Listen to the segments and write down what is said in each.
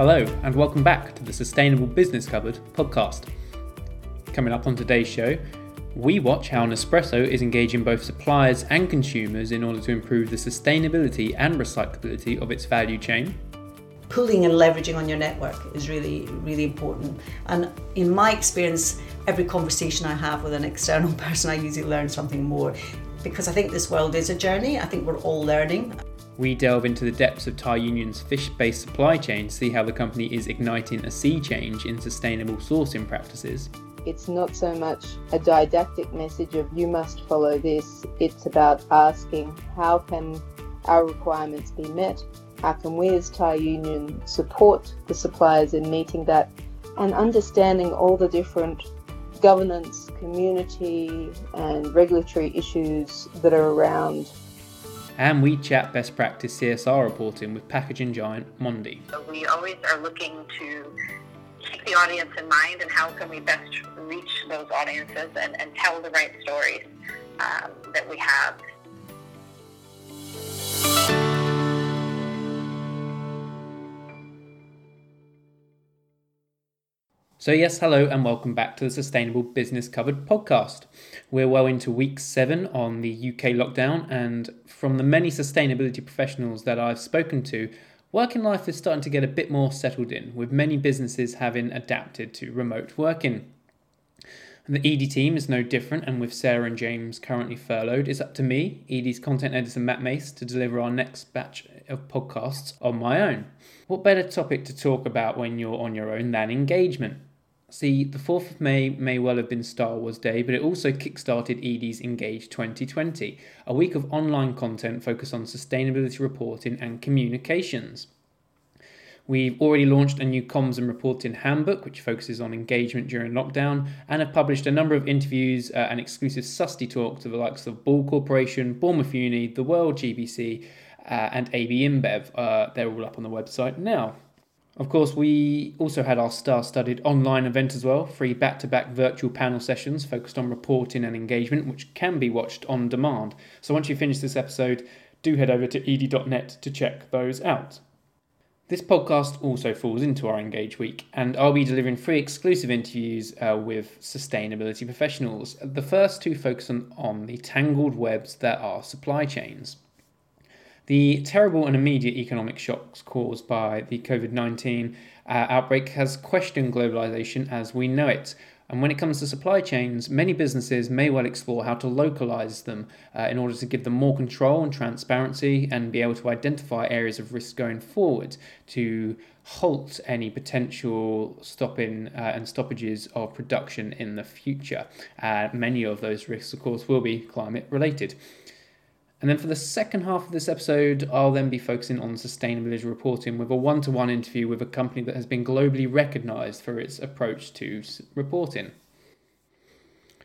Hello, and welcome back to the Sustainable Business Covered podcast. Coming up on today's show, we watch how Nespresso is engaging both suppliers and consumers in order to improve the sustainability and recyclability of its value chain. Pooling and leveraging on your network is really, really important. And in my experience, every conversation I have with an external person, I usually learn something more because I think this world is a journey. I think we're all learning. We delve into the depths of Thai Union's fish based supply chain to see how the company is igniting a sea change in sustainable sourcing practices. It's not so much a didactic message of you must follow this, it's about asking how can our requirements be met? How can we as Thai Union support the suppliers in meeting that and understanding all the different governance, community, and regulatory issues that are around and we chat best practice CSR reporting with packaging giant Mondi. We always are looking to keep the audience in mind and how can we best reach those audiences and, and tell the right stories um, that we have So, yes, hello, and welcome back to the Sustainable Business Covered podcast. We're well into week seven on the UK lockdown, and from the many sustainability professionals that I've spoken to, working life is starting to get a bit more settled in, with many businesses having adapted to remote working. And the edie team is no different, and with Sarah and James currently furloughed, it's up to me, edie's content editor Matt Mace, to deliver our next batch of podcasts on my own. What better topic to talk about when you're on your own than engagement? See, the 4th of May may well have been Star Wars Day, but it also kickstarted Edie's Engage 2020, a week of online content focused on sustainability reporting and communications. We've already launched a new comms and reporting handbook, which focuses on engagement during lockdown, and have published a number of interviews uh, and exclusive Susty talk to the likes of Ball Corporation, Bournemouth Uni, the World GBC, uh, and AB InBev. Uh, they're all up on the website now. Of course, we also had our star studded online event as well, free back to back virtual panel sessions focused on reporting and engagement, which can be watched on demand. So once you finish this episode, do head over to edie.net to check those out. This podcast also falls into our Engage Week, and I'll be delivering free exclusive interviews uh, with sustainability professionals. The first two focus on, on the tangled webs that are supply chains. The terrible and immediate economic shocks caused by the COVID 19 uh, outbreak has questioned globalization as we know it. And when it comes to supply chains, many businesses may well explore how to localize them uh, in order to give them more control and transparency and be able to identify areas of risk going forward to halt any potential stopping uh, and stoppages of production in the future. Uh, many of those risks, of course, will be climate related. And then for the second half of this episode, I'll then be focusing on sustainability reporting with a one to one interview with a company that has been globally recognized for its approach to reporting.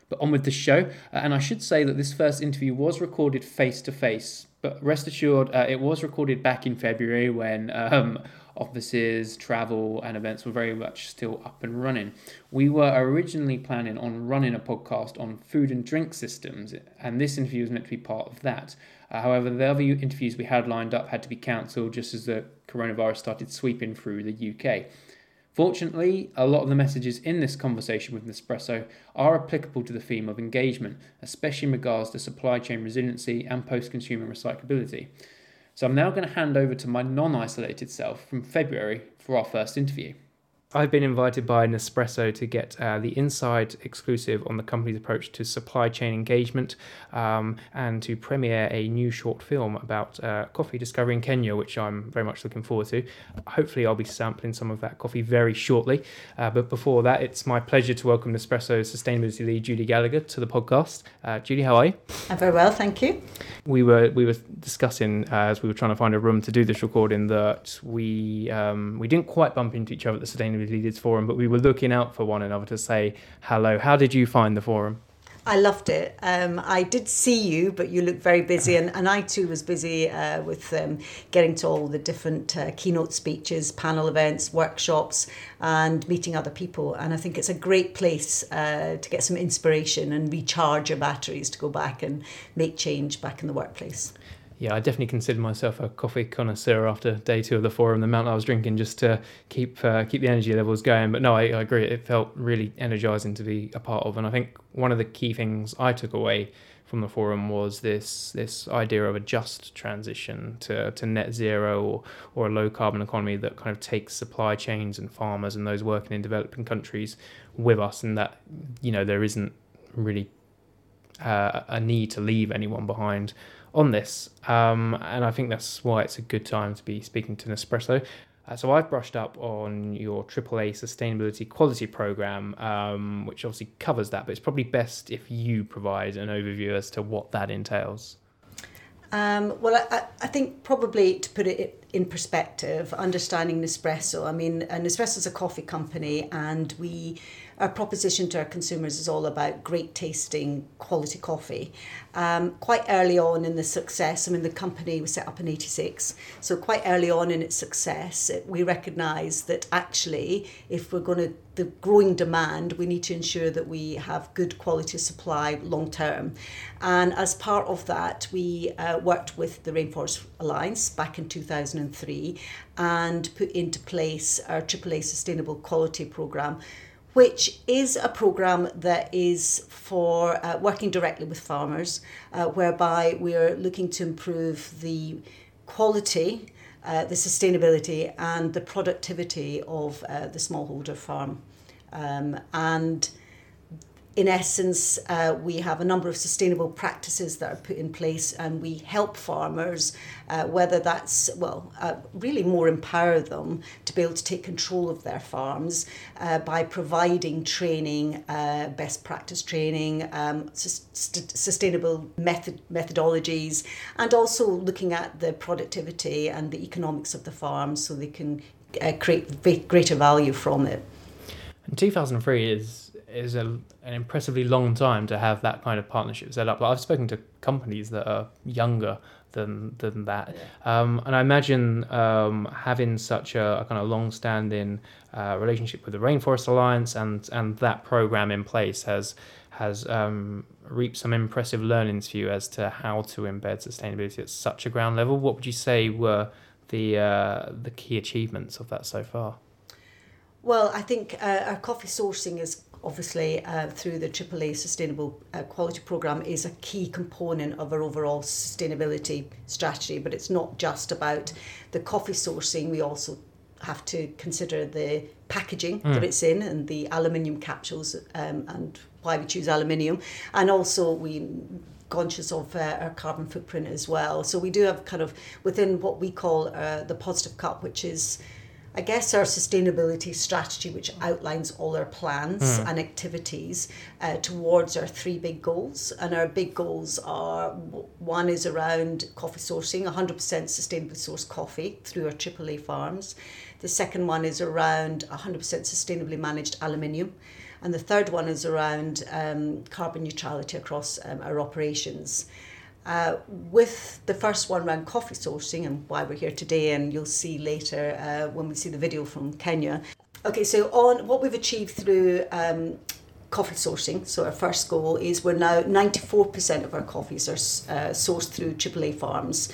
But on with the show, uh, and I should say that this first interview was recorded face to face, but rest assured, uh, it was recorded back in February when um, offices, travel, and events were very much still up and running. We were originally planning on running a podcast on food and drink systems, and this interview was meant to be part of that. Uh, however, the other interviews we had lined up had to be cancelled just as the coronavirus started sweeping through the UK. Fortunately, a lot of the messages in this conversation with Nespresso are applicable to the theme of engagement, especially in regards to supply chain resiliency and post consumer recyclability. So I'm now going to hand over to my non isolated self from February for our first interview. I've been invited by Nespresso to get uh, the inside exclusive on the company's approach to supply chain engagement um, and to premiere a new short film about uh, coffee discovery in Kenya, which I'm very much looking forward to. Hopefully, I'll be sampling some of that coffee very shortly. Uh, but before that, it's my pleasure to welcome Nespresso's sustainability lead, Judy Gallagher, to the podcast. Uh, Judy, how are you? I'm very well, thank you. We were we were discussing uh, as we were trying to find a room to do this recording that we um, we didn't quite bump into each other at the sustainability Leaders Forum, but we were looking out for one another to say hello. How did you find the forum? I loved it. Um, I did see you, but you looked very busy, and, and I too was busy uh, with um, getting to all the different uh, keynote speeches, panel events, workshops, and meeting other people. And I think it's a great place uh, to get some inspiration and recharge your batteries to go back and make change back in the workplace. Yeah, I definitely consider myself a coffee connoisseur after day two of the forum. The amount I was drinking just to keep uh, keep the energy levels going. But no, I, I agree. It felt really energizing to be a part of, and I think one of the key things I took away from the forum was this this idea of a just transition to, to net zero or, or a low carbon economy that kind of takes supply chains and farmers and those working in developing countries with us, and that you know there isn't really uh, a need to leave anyone behind on this. Um, and I think that's why it's a good time to be speaking to Nespresso. Uh, so I've brushed up on your AAA Sustainability Quality Program, um, which obviously covers that, but it's probably best if you provide an overview as to what that entails. Um, well, I, I, think probably to put it in perspective, understanding Nespresso. I mean, uh, Nespresso is a coffee company, and we our proposition to our consumers is all about great tasting quality coffee. Um, quite early on in the success, I mean, the company was set up in 86, so quite early on in its success, it, we recognised that actually, if we're going to the growing demand, we need to ensure that we have good quality supply long term. And as part of that, we uh, worked with the Rainforest Alliance back in 2003 and put into place our AAA Sustainable Quality Programme which is a program that is for uh, working directly with farmers, uh, whereby we are looking to improve the quality, uh, the sustainability, and the productivity of uh, the smallholder farm. Um, and in essence, uh, we have a number of sustainable practices that are put in place, and we help farmers, uh, whether that's, well, uh, really more empower them to be able to take control of their farms uh, by providing training, uh, best practice training, um, st- sustainable method methodologies, and also looking at the productivity and the economics of the farm so they can uh, create greater value from it. And 2003 is is a, an impressively long time to have that kind of partnership set up. Like I've spoken to companies that are younger than than that, yeah. um, and I imagine um, having such a, a, kind of long-standing uh, relationship with the Rainforest Alliance and and that program in place has has um, reaped some impressive learnings for you as to how to embed sustainability at such a ground level. What would you say were the uh, the key achievements of that so far? Well, I think uh, our coffee sourcing is obviously uh, through the AAA Sustainable uh, Quality Programme is a key component of our overall sustainability strategy. But it's not just about the coffee sourcing. We also have to consider the packaging mm. that it's in and the aluminium capsules um, and why we choose aluminium. And also we conscious of uh, our carbon footprint as well. So we do have kind of within what we call uh, the positive cup, which is I guess our sustainability strategy, which outlines all our plans mm. and activities uh, towards our three big goals. And our big goals are one is around coffee sourcing, 100% sustainably sourced coffee through our AAA farms. The second one is around 100% sustainably managed aluminium. And the third one is around um, carbon neutrality across um, our operations. Uh, with the first one around coffee sourcing and why we're here today, and you'll see later uh, when we see the video from Kenya. Okay, so on what we've achieved through um, coffee sourcing, so our first goal is we're now 94% of our coffees are uh, sourced through AAA farms.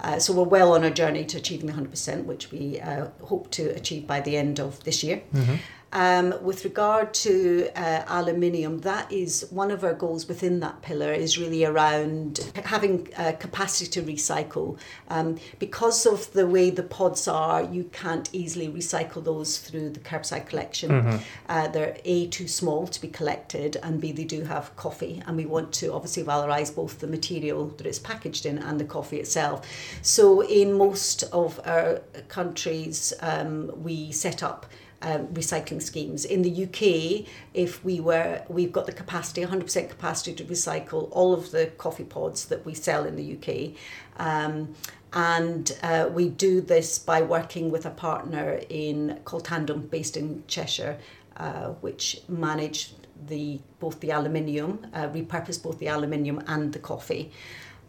Uh, so we're well on our journey to achieving 100%, which we uh, hope to achieve by the end of this year. Mm-hmm. Um, with regard to uh, aluminium, that is one of our goals within that pillar is really around having uh, capacity to recycle. Um, because of the way the pods are, you can't easily recycle those through the curbside collection. Mm-hmm. Uh, they're A, too small to be collected, and B, they do have coffee. And we want to obviously valorise both the material that it's packaged in and the coffee itself. So, in most of our countries, um, we set up um, recycling schemes. In the UK, if we were, we've got the capacity, 100% capacity to recycle all of the coffee pods that we sell in the UK. Um, and uh, we do this by working with a partner in called Tandem, based in Cheshire, uh, which manage the both the aluminium, uh, repurpose both the aluminium and the coffee.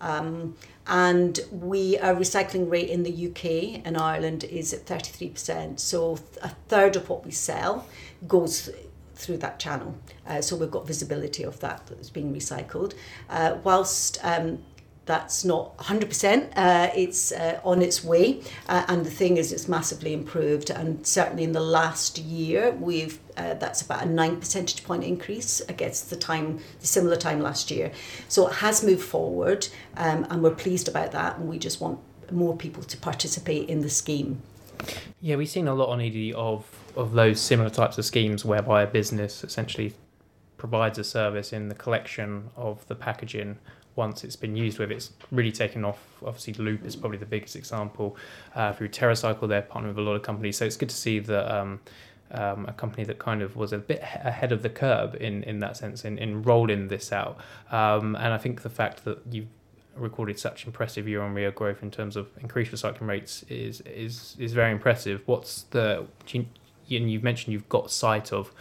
Um, and we our recycling rate in the UK and Ireland is at 33%. So a third of what we sell goes through that channel. Uh, so we've got visibility of that that's being recycled. Uh, whilst um, that's not 100%. Uh, it's uh, on its way. Uh, and the thing is, it's massively improved. And certainly in the last year, we've uh, that's about a nine percentage point increase against the time, the similar time last year. So it has moved forward, um, and we're pleased about that. And we just want more people to participate in the scheme. Yeah, we've seen a lot on edie of of those similar types of schemes whereby a business essentially provides a service in the collection of the packaging once it's been used with. It's really taken off. Obviously, Loop is probably the biggest example. Uh, through TerraCycle, they're partnering with a lot of companies. So it's good to see that um, um, a company that kind of was a bit ahead of the curve in, in that sense, in, in rolling this out. Um, and I think the fact that you've recorded such impressive year-on-year growth in terms of increased recycling rates is is is very impressive. What's the and you've mentioned you've got sight of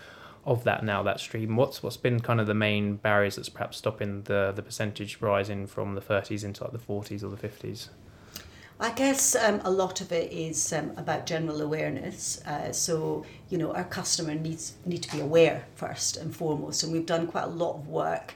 of that now that stream what's what's been kind of the main barriers that's perhaps stopping the the percentage rising from the 30s into like the 40s or the 50s I guess um, a lot of it is um, about general awareness. Uh, so you know, our customer needs need to be aware first and foremost, and we've done quite a lot of work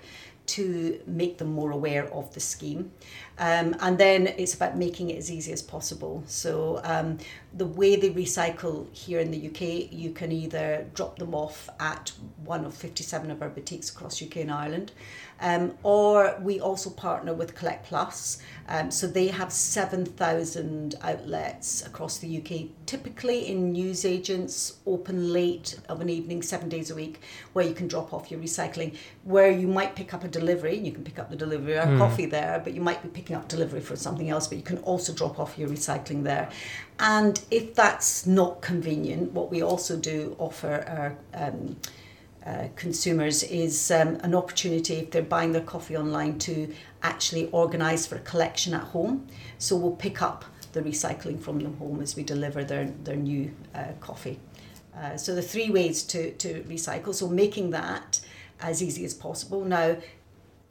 to make them more aware of the scheme. Um, and then it's about making it as easy as possible. So um, the way they recycle here in the UK, you can either drop them off at one of 57 of our boutiques across UK and Ireland, um, or we also partner with Collect Plus. Um, so they have 7,000 outlets across the UK, typically in newsagents, open late of an evening, seven days a week, where you can drop off your recycling. Where you might pick up a delivery, and you can pick up the delivery, our mm. coffee there, but you might be picking up delivery for something else, but you can also drop off your recycling there. And if that's not convenient, what we also do offer our um, uh, consumers is um, an opportunity if they're buying their coffee online to actually organise for a collection at home. So we'll pick up the recycling from them home as we deliver their, their new uh, coffee. Uh, so the three ways to, to recycle. So making that as easy as possible. Now,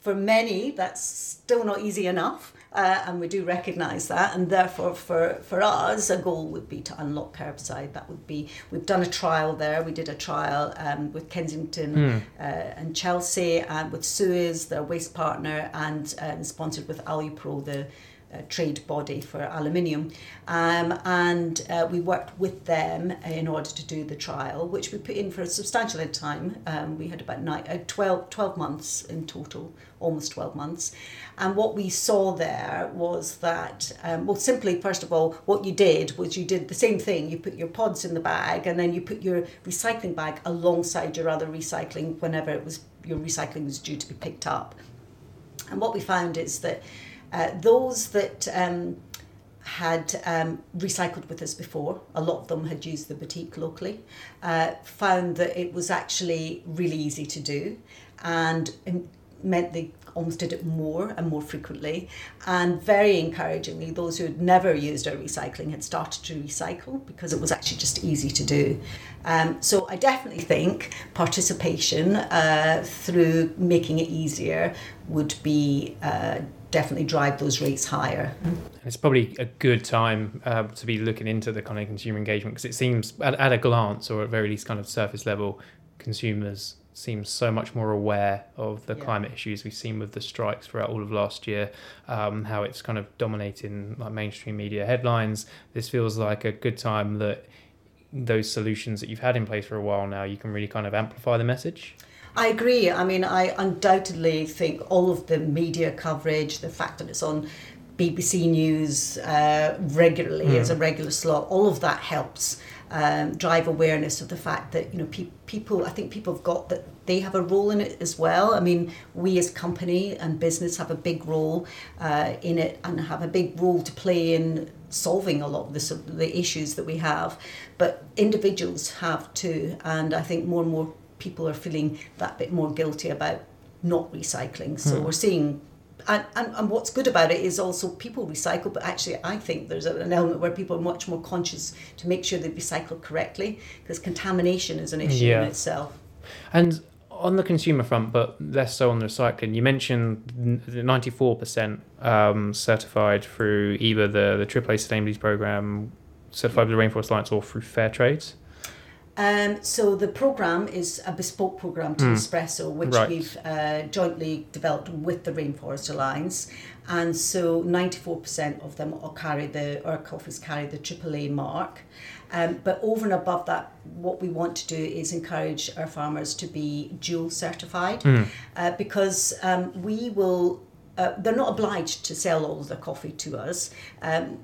for many, that's still not easy enough uh, and we do recognise that. And therefore, for, for us, a goal would be to unlock curbside. That would be, we've done a trial there. We did a trial um, with Kensington mm. uh, and Chelsea and with Suez, their waste partner, and uh, sponsored with Alupro, the uh, trade body for aluminium. Um, and uh, we worked with them in order to do the trial, which we put in for a substantial time. Um, we had about nine, uh, 12, 12 months in total, almost 12 months. And what we saw there was that, um, well, simply, first of all, what you did was you did the same thing. You put your pods in the bag and then you put your recycling bag alongside your other recycling whenever it was your recycling was due to be picked up. And what we found is that uh, those that um, had um, recycled with us before, a lot of them had used the boutique locally, uh, found that it was actually really easy to do and meant they almost did it more and more frequently. And very encouragingly, those who had never used our recycling had started to recycle because it was actually just easy to do. Um, so I definitely think participation uh, through making it easier would be uh, definitely drive those rates higher. It's probably a good time uh, to be looking into the kind of consumer engagement because it seems at, at a glance or at very least kind of surface level, consumers seem so much more aware of the yeah. climate issues we've seen with the strikes throughout all of last year, um, how it's kind of dominating like mainstream media headlines. This feels like a good time that those solutions that you've had in place for a while now, you can really kind of amplify the message. I agree. I mean, I undoubtedly think all of the media coverage, the fact that it's on BBC News uh, regularly mm. as a regular slot, all of that helps um, drive awareness of the fact that you know pe- people. I think people have got that they have a role in it as well. I mean, we as company and business have a big role uh, in it and have a big role to play in solving a lot of the, the issues that we have. But individuals have too, and I think more and more people are feeling that bit more guilty about not recycling. So hmm. we're seeing and, and, and what's good about it is also people recycle, but actually I think there's an element where people are much more conscious to make sure they recycle correctly because contamination is an issue yeah. in itself. And on the consumer front, but less so on the recycling, you mentioned 94% um, certified through either the, the AAA Sustainability Program, certified with the Rainforest Alliance, or through Fair Trades. Um, so the program is a bespoke program to Espresso, which Right. we've uh, jointly developed with the Rainforest Alliance, and so ninety four percent of them are carry the our coffees carry the AAA mark. Um, but over and above that, what we want to do is encourage our farmers to be dual certified, uh, because um, we will. Uh, they're not obliged to sell all of their coffee to us. Um,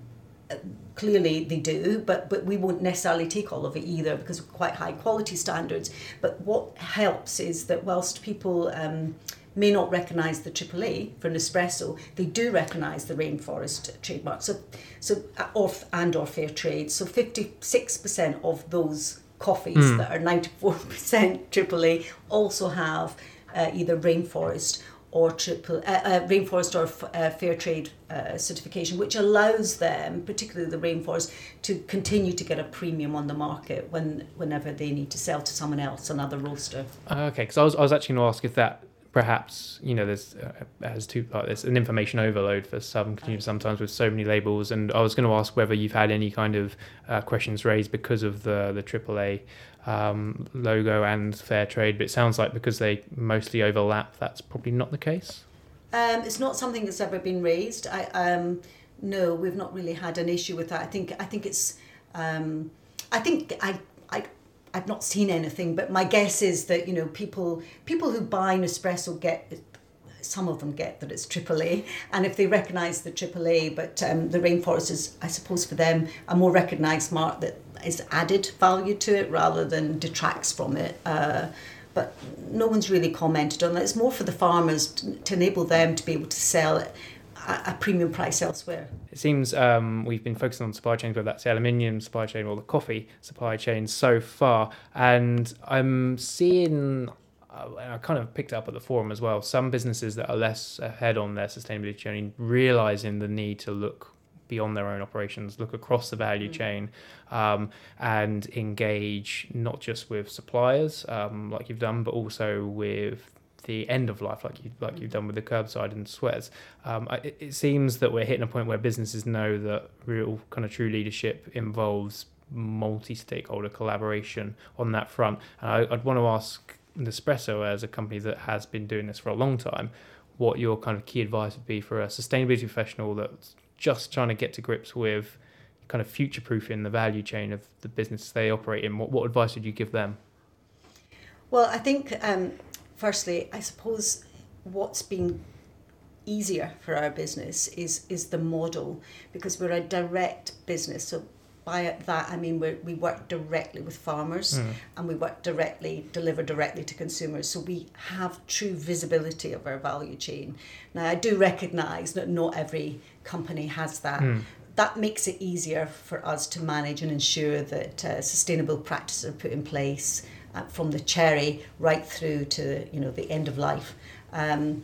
clearly they do, but but we won't necessarily take all of it either because of quite high quality standards. But what helps is that whilst people um, may not recognise the AAA for Nespresso, they do recognise the Rainforest trademark. So so uh, or and or fair trade. So fifty six percent of those coffees that are ninety four percent AAA also have uh, either Rainforest or triple uh, uh, rainforest or f- uh, fair trade uh, certification, which allows them, particularly the rainforest, to continue to get a premium on the market when whenever they need to sell to someone else, another roaster. Uh, Okay, because I was, I was actually going to ask if that perhaps you know there's uh, has two part there's an information overload for some consumers sometimes with so many labels and I was going to ask whether you've had any kind of uh, questions raised because of the the AAA um, logo and fair trade but it sounds like because they mostly overlap that's probably not the case Um, it's not something that's ever been raised. I um, no, we've not really had an issue with that. I think I think it's um, I think I I. I've not seen anything, but my guess is that you know people people who buy Nespresso get some of them get that it's AAA, and if they recognise the AAA, but um, the rainforest is, I suppose, for them a more recognised mark that is added value to it rather than detracts from it. Uh, but no one's really commented on that. It's more for the farmers to, to enable them to be able to sell it a premium price elsewhere. It seems um, we've been focusing on supply chains, whether that's the aluminium supply chain or the coffee supply chain so far, and I'm seeing. uh, I kind of picked up at the forum as well. Some businesses that are less ahead on their sustainability journey, realizing the need to look beyond their own operations, look across the value chain, um, and engage not just with suppliers um, like you've done, but also with the end of life, like you like you've done with the curbside and Suez. Um, it, it seems that we're hitting a point where businesses know that real kind of true leadership involves multi-stakeholder collaboration on that front. And I, I'd want to ask Nespresso, as a company that has been doing this for a long time, what your kind of key advice would be for a sustainability professional that's just trying to get to grips with kind of future-proofing the value chain of the business they operate in. What, what advice would you give them? Well, I think, um, firstly, I suppose what's been easier for our business is is the model because we're a direct business. So by that I mean we we work directly with farmers and we work directly, deliver directly to consumers. So we have true visibility of our value chain. Now I do recognise that not every company has that. That makes it easier for us to manage and ensure that uh, sustainable practices are put in place uh, from the cherry right through to you know the end of life. Um,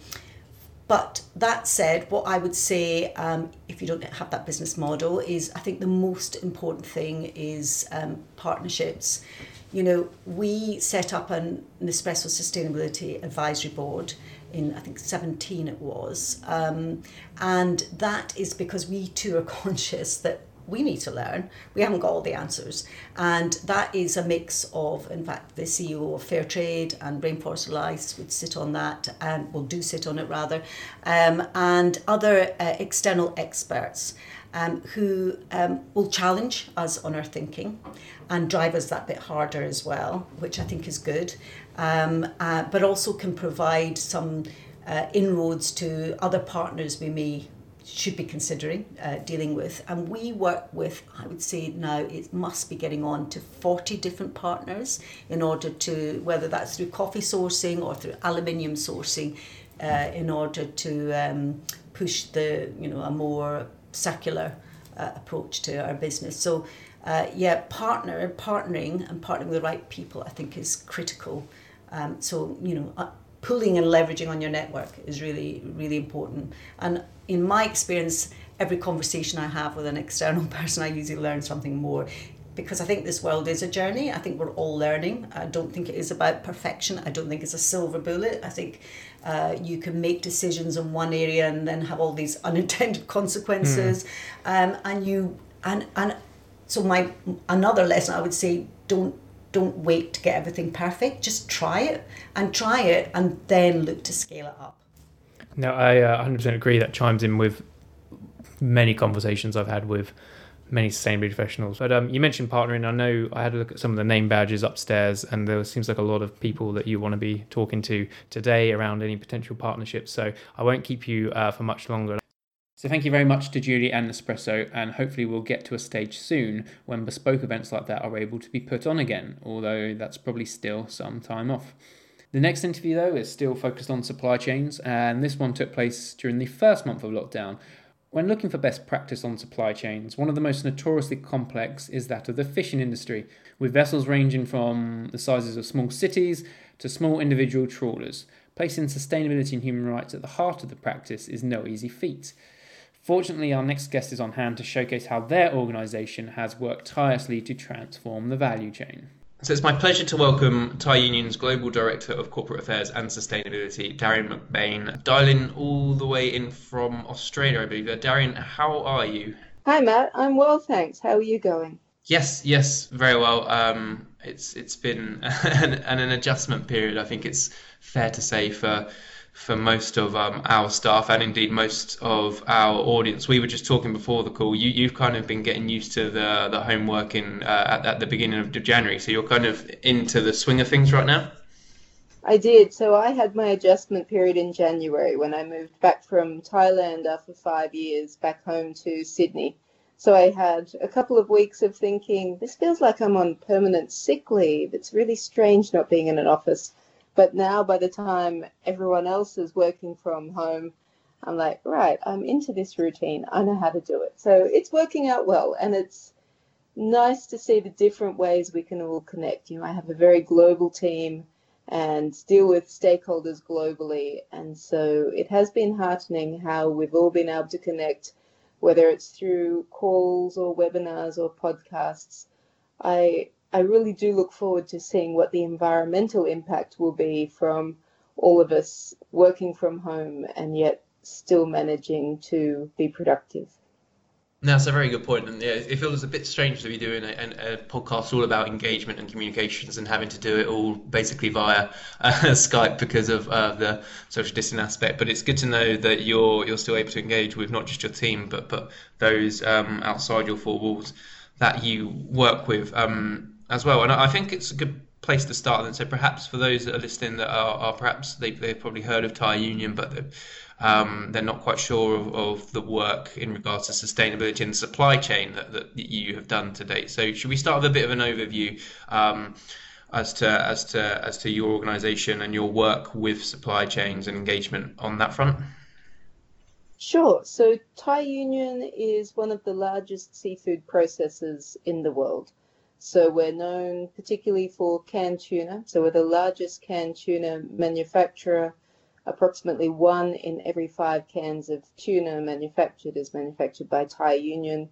but that said, what I would say, um, if you don't have that business model, is I think the most important thing is um, partnerships. You know, we set up an Nespresso Sustainability Advisory Board in, I think, 17 it was. Um, and that is because we too are conscious that we need to learn. We haven't got all the answers. And that is a mix of, in fact, the CEO of Fairtrade and Rainforest Alliance would sit on that, and will do sit on it rather, um, and other uh, external experts um, who um, will challenge us on our thinking and drive us that bit harder as well, which I think is good, um, uh, but also can provide some uh, inroads to other partners we may should be considering uh, dealing with. And we work with, I would say now, it must be getting on to 40 different partners in order to, whether that's through coffee sourcing or through aluminium sourcing, uh, in order to um, push the, you know, a more circular uh, approach to our business. So, uh, yeah, partner, partnering and partnering with the right people, I think is critical. Um, so, you know, uh, pulling and leveraging on your network is really, really important. And in my experience, every conversation I have with an external person, I usually learn something more. Because I think this world is a journey. I think we're all learning. I don't think it is about perfection. I don't think it's a silver bullet. I think uh, you can make decisions in one area and then have all these unintended consequences. Um, and you and and so my another lesson I would say don't don't wait to get everything perfect. Just try it and try it and then look to scale it up. No, I uh, 100% agree. That chimes in with many conversations I've had with many sustainability professionals. But um, you mentioned partnering. I know I had a look at some of the name badges upstairs, and there seems like a lot of people that you want to be talking to today around any potential partnerships. So I won't keep you uh, for much longer. So thank you very much to Julie and Nespresso, and hopefully we'll get to a stage soon when bespoke events like that are able to be put on again, although that's probably still some time off. The next interview, though, is still focused on supply chains, and this one took place during the first month of lockdown. When looking for best practice on supply chains, one of the most notoriously complex is that of the fishing industry, with vessels ranging from the sizes of small cities to small individual trawlers. Placing sustainability and human rights at the heart of the practice is no easy feat. Fortunately, our next guest is on hand to showcase how their organisation has worked tirelessly to transform the value chain. So it's my pleasure to welcome Thai Union's Global Director of Corporate Affairs and Sustainability, Darian McBain, dialing all the way in from Australia, I believe. Darian, how are you? Hi, Matt. I'm well, thanks. How are you going? Yes, yes, very well. Um, it's it's been an, an adjustment period. I think it's fair to say for for most of um, our staff and indeed most of our audience. We were just talking before the call. You, you've kind of been getting used to the the working uh, at, at the beginning of January, so you're kind of into the swing of things right now. I did. So I had my adjustment period in January when I moved back from Thailand after five years back home to Sydney. So I had a couple of weeks of thinking, this feels like I'm on permanent sick leave. It's really strange not being in an office. But now, by the time everyone else is working from home, I'm like, right, I'm into this routine. I know how to do it. So it's working out well. And it's nice to see the different ways we can all connect. You know, I have a very global team and deal with stakeholders globally. And so it has been heartening how we've all been able to connect, whether it's through calls or webinars or podcasts. I I really do look forward to seeing what the environmental impact will be from all of us working from home and yet still managing to be productive. That's a very good point, and yeah, it feels a bit strange to be doing a, a, podcast all about engagement and communications and having to do it all basically via uh, Skype because of uh, the social distancing aspect. But it's good to know that you're you're still able to engage with not just your team, but but those um, outside your four walls that you work with. Um, as well. And I think it's a good place to start. And so perhaps for those that are listening that are, are perhaps they, they've probably heard of Thai Union, but they're, um, they're not quite sure of, of, the work in regards to sustainability and supply chain that, that you have done to date. So should we start with a bit of an overview? Um, as to as to as to your organisation and your work with supply chains and engagement on that front? Sure. So Thai Union is one of the largest seafood processors in the world. So we're known particularly for canned tuna. So we're the largest canned tuna manufacturer. Approximately one in every five cans of tuna manufactured is manufactured by Thai Union.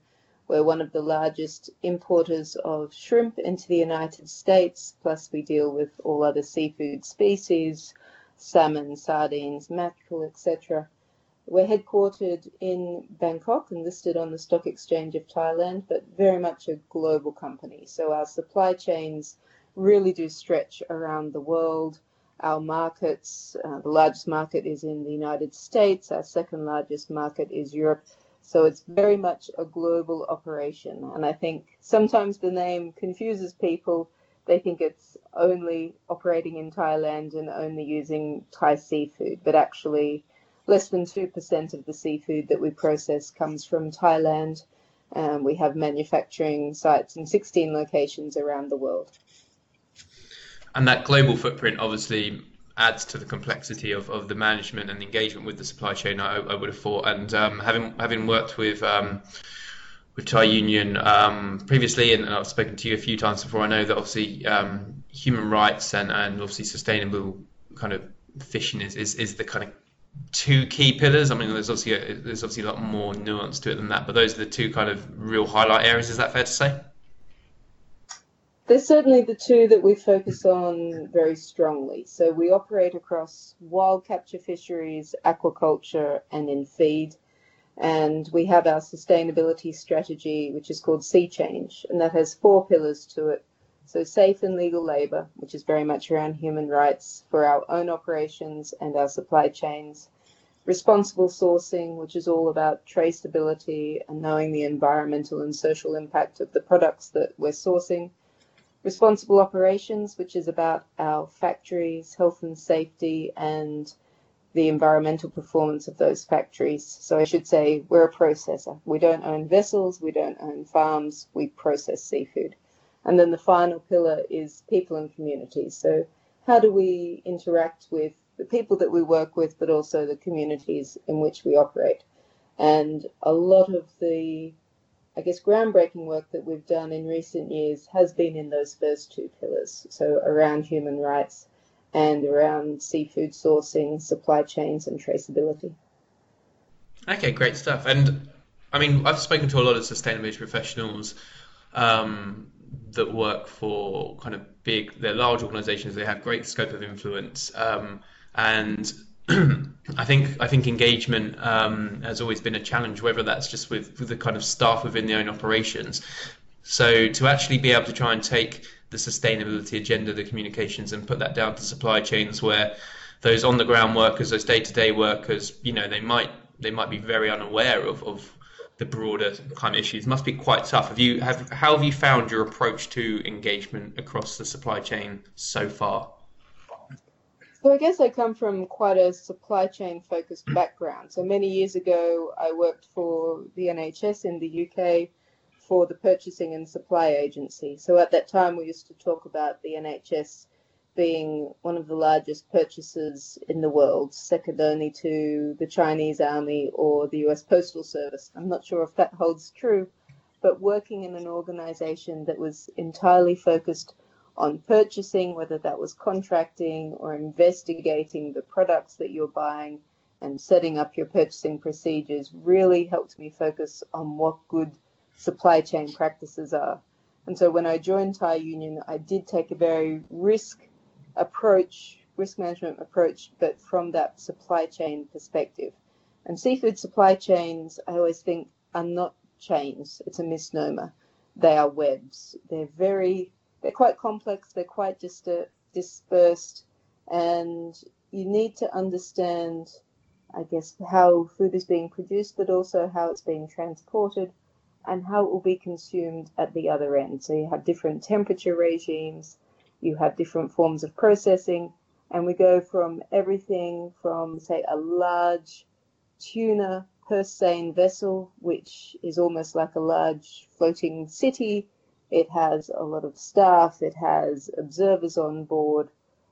We're one of the largest importers of shrimp into the United States, plus we deal with all other seafood species, salmon, sardines, mackerel, etc. We're headquartered in Bangkok and listed on the Stock Exchange of Thailand, but very much a global company. So our supply chains really do stretch around the world. Our markets, uh, the largest market is in the United States, our second largest market is Europe. So it's very much a global operation. And I think sometimes the name confuses people. They think it's only operating in Thailand and only using Thai seafood, but actually, less than 2% of the seafood that we process comes from Thailand. Um, we have manufacturing sites in 16 locations around the world. And that global footprint obviously adds to the complexity of, of the management and engagement with the supply chain. I, I would have thought, and um, having having worked with um, with Thai Union um, previously, and, and, I've spoken to you a few times before. I know that obviously um, human rights and, and obviously sustainable kind of fishing is, is, is the kind of two key pillars. I mean, there's obviously a, there's obviously a lot more nuance to it than that, but those are the two kind of real highlight areas. Is that fair to say? There's certainly the two that we focus on very strongly. So we operate across wild capture fisheries, aquaculture, and in feed. And we have our sustainability strategy, which is called Sea Change, and that has four pillars to it So, safe and legal labor, which is very much around human rights for our own operations and our supply chains. Responsible sourcing, which is all about traceability and knowing the environmental and social impact of the products that we're sourcing. Responsible operations, which is about our factories, health and safety, and the environmental performance of those factories. So I should say we're a processor. We don't own vessels, we don't own farms, we process seafood. And then the final pillar is people and communities. So how do we interact with the people that we work with, but also the communities in which we operate? And a lot of the, I guess, groundbreaking work that we've done in recent years has been in those first two pillars. So around human rights and around seafood sourcing, supply chains, and traceability. Okay, great stuff. And I mean, I've spoken to a lot of sustainability professionals um, that work for kind of big, they're large organizations, they have great scope of influence. Um, and I think I think engagement um, has always been a challenge, whether that's just with, with the kind of staff within their own operations. So to actually be able to try and take the sustainability agenda, the communications, and put that down to supply chains where those on the ground workers, those day to day workers, you know, they might they might be very unaware of, of the broader kind of issues. Must be quite tough. Have you have how have you found your approach to engagement across the supply chain so far? So I guess I come from quite a supply chain focused background. So many years ago, I worked for the NHS in the UK for the Purchasing and Supply Agency. So at that time, we used to talk about the NHS being one of the largest purchasers in the world, second only to the Chinese Army or the US Postal Service. I'm not sure if that holds true, but working in an organization that was entirely focused on purchasing, whether that was contracting or investigating the products that you're buying and setting up your purchasing procedures, really helped me focus on what good supply chain practices are. And so when I joined Thai Union, I did take a very risk approach, risk management approach, but from that supply chain perspective. And seafood supply chains, I always think, are not chains. It's a misnomer. They are webs. They're very, they're quite complex. They're quite just dispersed, and you need to understand, I guess, how food is being produced, but also how it's being transported and how it will be consumed at the other end. So you have different temperature regimes, you have different forms of processing, and we go from everything from, say, a large tuna purse seine vessel, which is almost like a large floating city. It has a lot of staff, it has observers on board.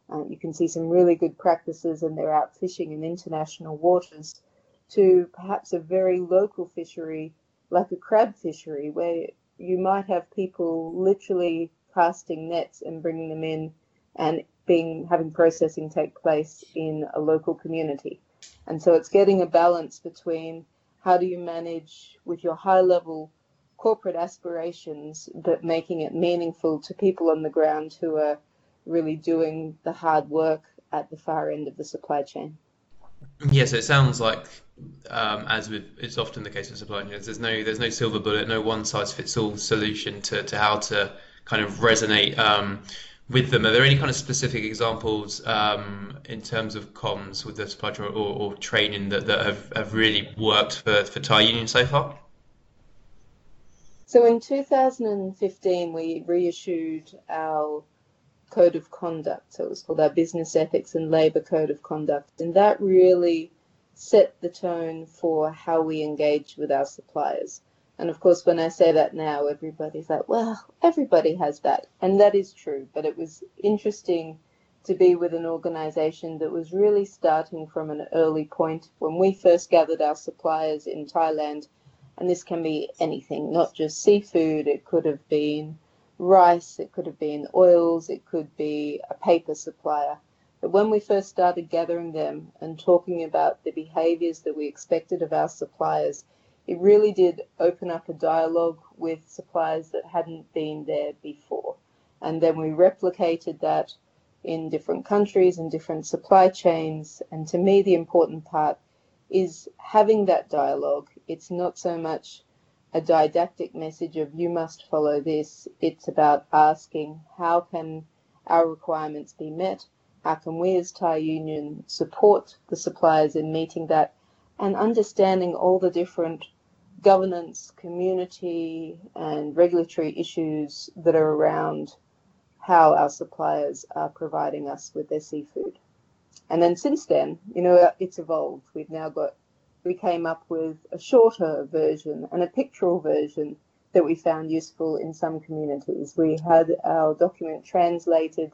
Uh, you can see some really good practices, and they're out fishing in international waters, to perhaps a very local fishery like a crab fishery where you might have people literally casting nets and bringing them in and being having processing take place in a local community. And so it's getting a balance between how do you manage with your high level corporate aspirations, but making it meaningful to people on the ground who are really doing the hard work at the far end of the supply chain. Yes, it sounds like, um, as with it's often the case with supply chains, there's no there's no silver bullet, no one size fits all solution to, to how to kind of resonate um, with them. Are there any kind of specific examples um, in terms of comms with the supply chain or, or training that, that have, have really worked for, for Thai Union so far? So in 2015, we reissued our code of conduct. So it was called our Business Ethics and Labour Code of Conduct. And that really set the tone for how we engage with our suppliers. And of course, when I say that now, everybody's like, well, everybody has that. And that is true. But it was interesting to be with an organization that was really starting from an early point. When we first gathered our suppliers in Thailand, and this can be anything, not just seafood, it could have been rice, it could have been oils, it could be a paper supplier. But when we first started gathering them and talking about the behaviors that we expected of our suppliers, it really did open up a dialogue with suppliers that hadn't been there before. And then we replicated that in different countries and different supply chains. And to me, the important part is having that dialogue. It's not so much a didactic message of you must follow this. It's about asking how can our requirements be met? How can we as Thai Union support the suppliers in meeting that and understanding all the different governance, community, and regulatory issues that are around how our suppliers are providing us with their seafood. And then since then, you know, it's evolved. We've now got, we came up with a shorter version and a pictorial version that we found useful in some communities. We had our document translated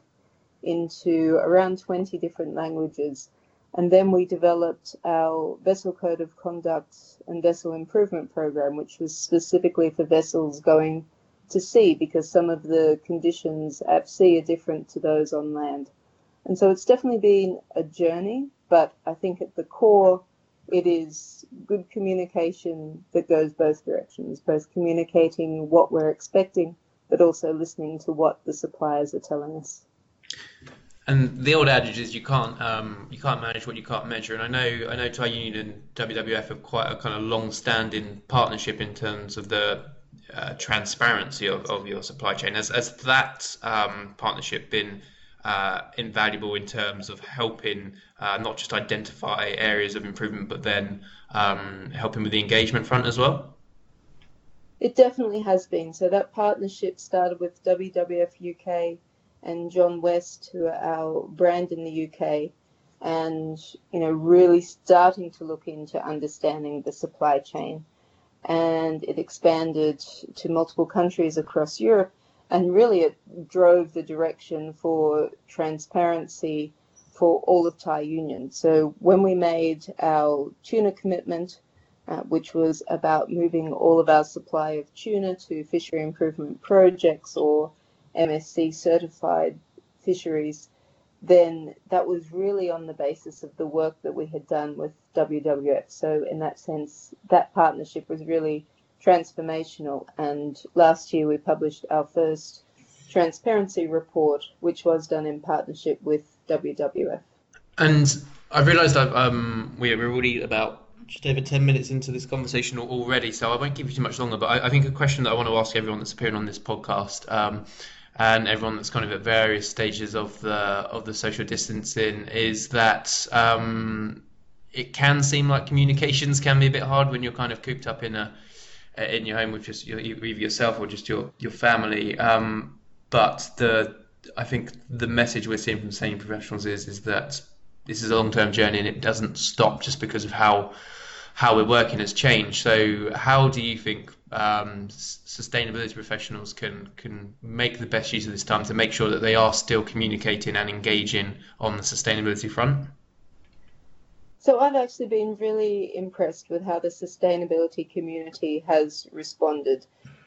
into around 20 different languages and then we developed our vessel code of conduct and vessel improvement program, which was specifically for vessels going to sea because some of the conditions at sea are different to those on land. And so it's definitely been a journey, but I think at the core, it is good communication that goes both directions, both communicating what we're expecting, but also listening to what the suppliers are telling us and the old adage is you can't um, you can't manage what you can't measure. And I know I know Thai Union and WWF have quite a kind of long-standing partnership in terms of the uh, transparency of, of your supply chain. Has has that um, partnership been uh, invaluable in terms of helping uh, not just identify areas of improvement, but then um, helping with the engagement front as well? It definitely has been. So that partnership started with WWF UK and John West, who are our brand in the UK, and you know really starting to look into understanding the supply chain. And it expanded to multiple countries across Europe, and really it drove the direction for transparency for all of Thai Union. So when we made our tuna commitment, uh, which was about moving all of our supply of tuna to fishery improvement projects or MSC certified fisheries, then that was really on the basis of the work that we had done with WWF. So, in that sense, that partnership was really transformational. And last year we published our first transparency report, which was done in partnership with WWF. And I've realised that um, we're already about just over 10 minutes into this conversation already, so I won't give you too much longer. But I, I think a question that I want to ask everyone that's appearing on this podcast um, and everyone that's kind of at various stages of the of the social distancing is that um, it can seem like communications can be a bit hard when you're kind of cooped up in a in your home with just your, either yourself or just your your family. Um, but the I think the message we're seeing from sane professionals is is that this is a long term journey and it doesn't stop just because of how how we're working has changed. So how do you think um, sustainability professionals can can make the best use of this time to make sure that they are still communicating and engaging on the sustainability front? So I've actually been really impressed with how the sustainability community has responded.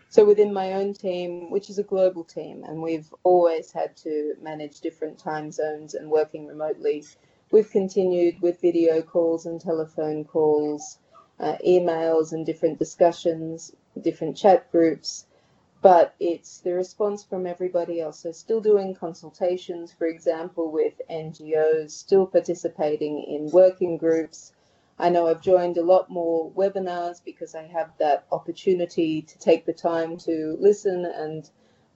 So within my own team, which is a global team, and we've always had to manage different time zones and working remotely, we've continued with video calls and telephone calls, uh, emails and different discussions different chat groups, but it's the response from everybody else. So, still doing consultations, for example, with NGOs, still participating in working groups. I know I've joined a lot more webinars because I have that opportunity to take the time to listen and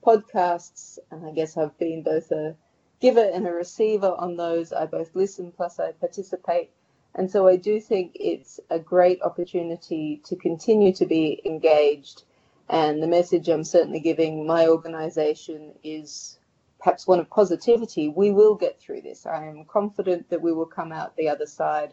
podcasts. And I guess I've been both a giver and a receiver on those. I both listen plus I participate. And so I do think it's a great opportunity to continue to be engaged. And the message I'm certainly giving my organization is perhaps one of positivity. We will get through this. I am confident that we will come out the other side.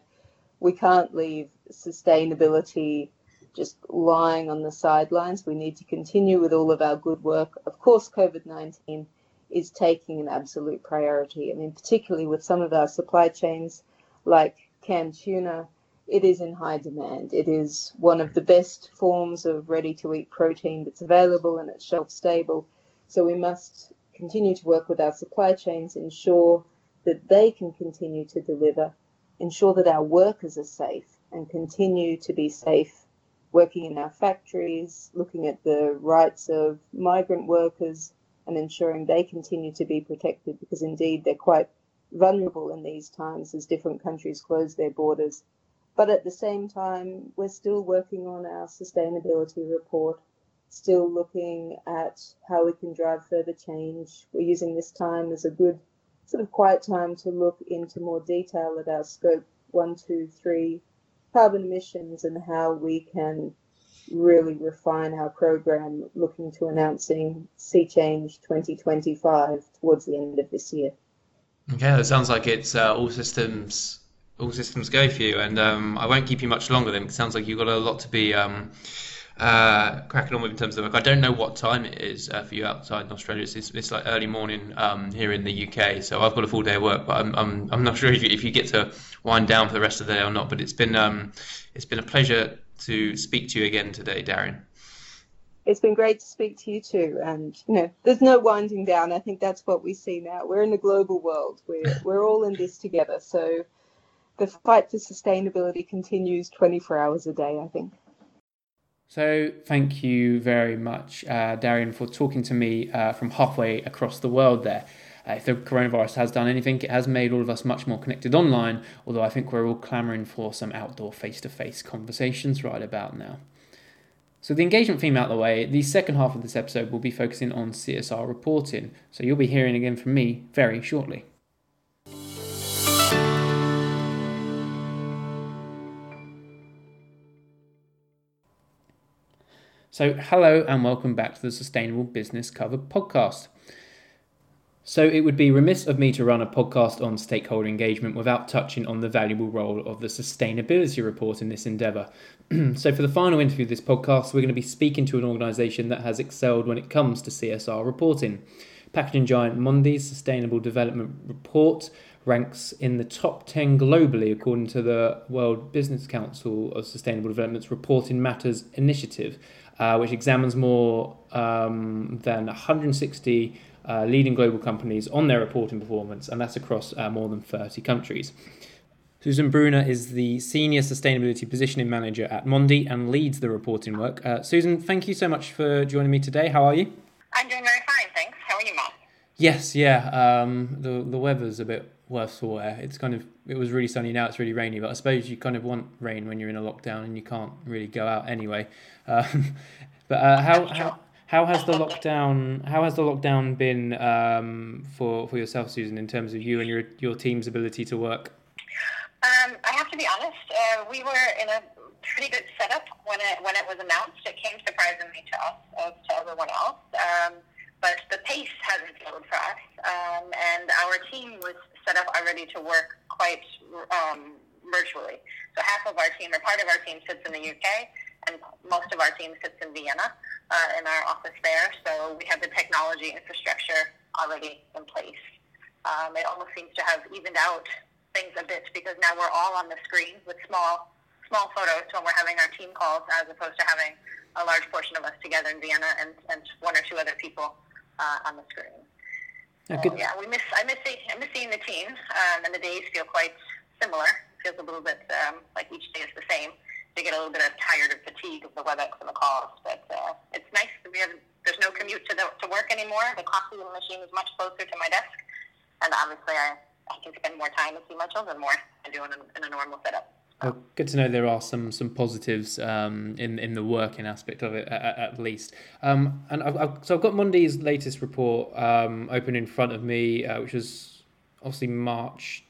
We can't leave sustainability just lying on the sidelines. We need to continue with all of our good work. Of course, COVID 19 is taking an absolute priority. I mean, particularly with some of our supply chains like canned tuna, it is in high demand. It is one of the best forms of ready to eat protein that's available and it's shelf stable. So we must continue to work with our supply chains, ensure that they can continue to deliver, ensure that our workers are safe and continue to be safe working in our factories, looking at the rights of migrant workers and ensuring they continue to be protected because indeed they're quite vulnerable in these times as different countries close their borders. But at the same time, we're still working on our sustainability report. still looking at how we can drive further change. We're using this time as a good sort of quiet time to look into more detail at our scope one, two, three carbon emissions and how we can really refine our program looking to announcing SeaChange 2025 towards the end of this year. Okay, that sounds like it's uh, all systems all systems go for you, and um, I won't keep you much longer. Then it sounds like you've got a lot to be um, uh, cracking on with in terms of work. I don't know what time it is uh, for you outside in Australia. It's, it's like early morning um, here in the UK, so I've got a full day of work, but I'm I'm, I'm not sure if you, if you get to wind down for the rest of the day or not. But it's been um, it's been a pleasure to speak to you again today, Darian. It's been great to speak to you too, and you know, there's no winding down. I think that's what we see now. We're in the global world. We're we're all in this together. So the fight for sustainability continues 24 hours a day. I think. So, thank you very much, uh, Darian, for talking to me uh, from halfway across the world there. Uh, if the coronavirus has done anything, it has made all of us much more connected online, although I think we're all clamouring for some outdoor face to face conversations right about now. So, the engagement theme out of the way, the second half of this episode will be focusing on CSR reporting, so you'll be hearing again from me very shortly. So, hello and welcome back to the Sustainable Business Covered podcast. So, it would be remiss of me to run a podcast on stakeholder engagement without touching on the valuable role of the sustainability report in this endeavour. so, for the final interview of this podcast, we're going to be speaking to an organisation that has excelled when it comes to CSR reporting. Packaging giant Mondi's Sustainable Development Report ranks in the top 10 globally according to the World Business Council of Sustainable Development's Reporting Matters initiative, uh, which examines more um, than 160 uh, leading global companies on their reporting performance, and that's across uh, more than 30 countries. Susan Bruner is the Senior Sustainability Positioning Manager at Mondi and leads the reporting work. Uh, Susan, thank you so much for joining me today. How are you? I'm doing very fine, thanks. How are you, Matt? Yes, yeah. Um, the the weather's a bit worse for wear. It's kind of it was really sunny. Now it's really rainy. But I suppose you kind of want rain when you're in a lockdown and you can't really go out anyway. Um, but uh, how, how how has the lockdown how has the lockdown been um, for for yourself, Susan, in terms of you and your your team's ability to work? Um, I have to be honest. Uh, we were in a pretty good setup when it when it was announced. It came surprisingly to us as to everyone else. Um, but the pace hasn't slowed for us, um, and our team was set up already to work quite um, virtually. So half of our team, or part of our team, sits in the UK, and most of our team sits in Vienna uh, in our office there. So we have the technology infrastructure already in place. Um, it almost seems to have evened out things a bit because now we're all on the screen with small small photos when we're having our team calls as opposed to having a large portion of us together in Vienna and, and one or two other people uh, on the screen. So, yeah, we miss. I miss. seeing I miss seeing the team, um, and the days feel quite similar. It feels a little bit um, like each day is the same. They get a little bit of tired of fatigue of the WebEx and the calls, but uh, it's nice we have. There's no commute to the, to work anymore. The coffee machine is much closer to my desk, and obviously I, I can spend more time and see my children more than do in a, in a normal setup. Well, good to know there are some some positives um, in in the working aspect of it at, at least. Um, and I've, I've, so I've got Mondi's latest report um, open in front of me, uh, which was obviously March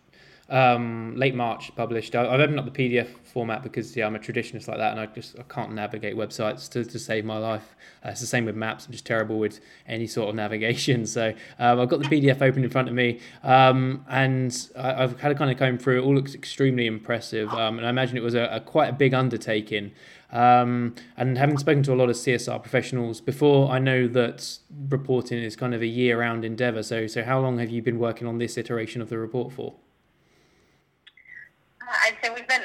um, late March published. I, have opened up the PDF format because yeah, I'm a traditionalist like that, and I just I can't navigate websites to, to save my life. Uh, it's the same with maps. I'm just terrible with any sort of navigation. So um, I've got the PDF open in front of me, um, and I, have had a kind of comb through. It all looks extremely impressive, um, and I imagine it was a, a quite a big undertaking. Um, and having spoken to a lot of CSR professionals before, I know that reporting is kind of a year-round endeavour. So, so how long have you been working on this iteration of the report for? I'd say we've been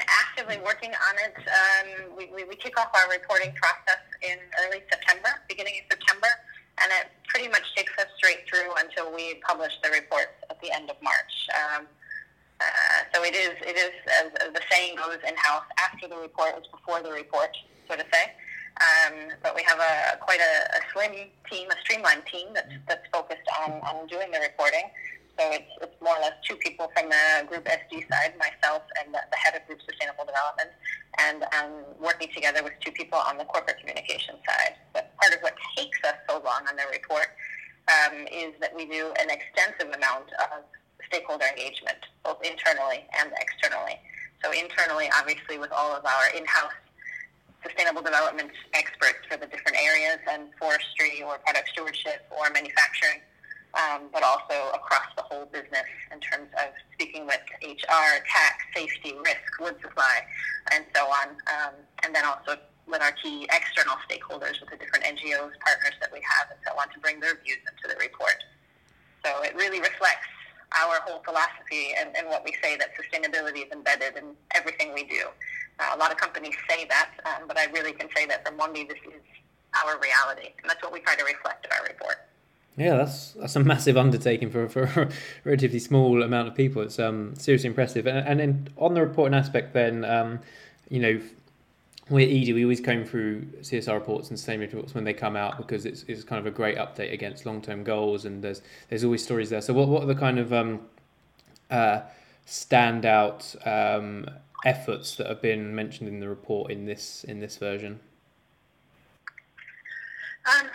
working on it. Um, we, we, we kick off our reporting process in early September, beginning of September, and it pretty much takes us straight through until we publish the reports at the end of March. Um, uh, so it is, it is as, as the saying goes in-house, after the report is before the report, so to say. Um, but we have a quite a, a slim team, a streamlined team that's, that's focused on, on doing the reporting. So it's, it's more or less two people from the group SD side, myself and the, the head of group sustainable development, and um, working together with two people on the corporate communication side. But part of what takes us so long on the report um, is that we do an extensive amount of stakeholder engagement, both internally and externally. So internally, obviously, with all of our in-house sustainable development experts for the different areas and forestry or product stewardship or manufacturing, um, but also across the whole business in terms of speaking with HR, tax, safety, risk, wood supply, and so on. Um, and then also with our key external stakeholders, with the different NGOs, partners that we have, and so on, to bring their views into the report. So it really reflects our whole philosophy and, and what we say that sustainability is embedded in everything we do. Uh, a lot of companies say that, um, but I really can say that for Mondi, this is our reality, and that's what we try to reflect in our report. Yeah, that's that's a massive undertaking for, for a relatively small amount of people. It's um, seriously impressive. And, and then on the reporting aspect, then um, you know, we're edie, we always comb through CSR reports and sustainability reports when they come out because it's, it's kind of a great update against long term goals and there's there's always stories there. So what what are the kind of um, uh, standout um, efforts that have been mentioned in the report in this in this version? Um,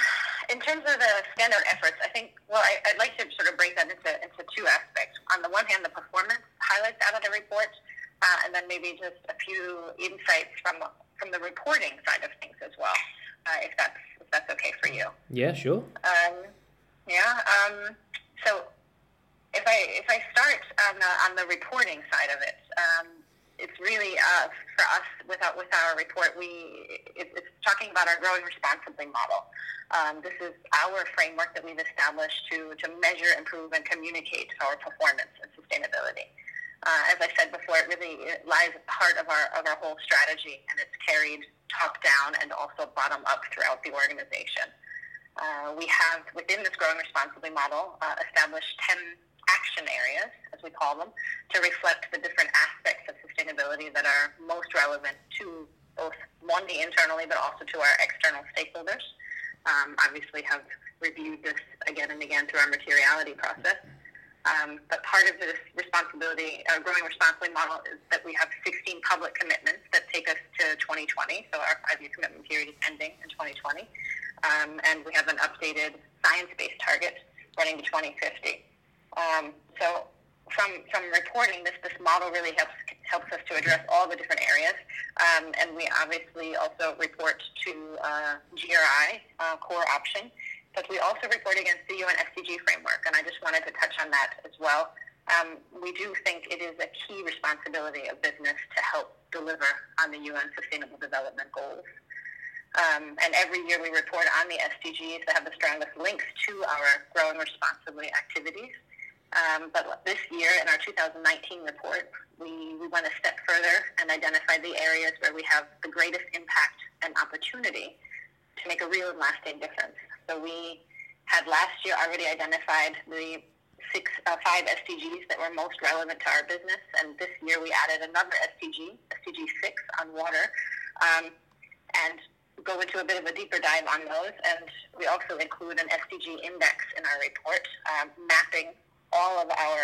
in terms of the standout efforts, I think well, I, would like to sort of break that into into two aspects. On the one hand, the performance highlights out of the report, uh, and then maybe just a few insights from from the reporting side of things as well, uh, if that's if that's okay for you. Yeah, sure. Um, yeah. Um, so if I if I start on the on the reporting side of it, um, it's really uh, for us with our, with our report. We it, it's talking about our growing responsibly model. Um, this is our framework that we've established to to measure, improve, and communicate our performance and sustainability. Uh, as I said before, it really it lies at the heart of our of our whole strategy, and it's carried top down and also bottom up throughout the organization. Uh, we have within this growing responsibly model uh, established ten action areas, as we call them, to reflect the different aspects of sustainability that are most relevant to both Mondi internally, but also to our external stakeholders. Um, obviously, have reviewed this again and again through our materiality process. Um, but part of this responsibility, our growing responsibly model is that we have 16 public commitments that take us to 2020. So our five-year commitment period is ending in 2020. Um, and we have an updated science-based target running to 2050. Um, so from from reporting, this this model really helps helps us to address all the different areas, um, and we obviously also report to uh, GRI uh, core option, but we also report against the UN SDG framework, and I just wanted to touch on that as well. Um, we do think it is a key responsibility of business to help deliver on the UN Sustainable Development Goals. Um, and every year we report on the SDGs that have the strongest links to our growing responsibly activities. Um, but this year, in our 2019 report, we, we went a step further and identified the areas where we have the greatest impact and opportunity to make a real and lasting difference. So we had last year already identified the six, uh, five SDGs that were most relevant to our business, and this year we added another SDG, SDG 6 on water, um, and go into a bit of a deeper dive on those. And we also include an SDG index in our report, um, mapping all of our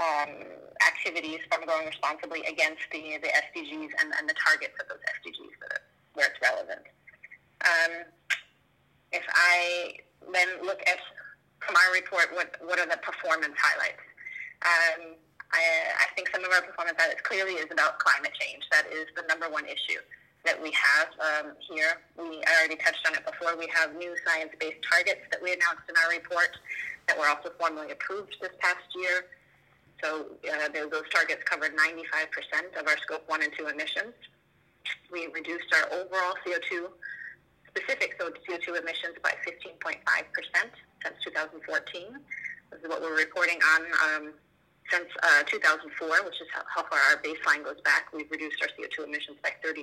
um, activities from growing responsibly against the, the SDGs and, and the targets of those SDGs where it's relevant. Um, if I then look at from our report, what, what are the performance highlights? Um, I, I think some of our performance highlights clearly is about climate change. That is the number one issue that we have um, here. We I already touched on it before. We have new science-based targets that we announced in our report that were also formally approved this past year. So uh, those targets covered 95% of our scope 1 and 2 emissions. We reduced our overall CO2, specific CO2 emissions by 15.5% since 2014. This is what we're reporting on um, since uh, 2004, which is how, how, far our baseline goes back. We've reduced our CO2 emissions by 39%.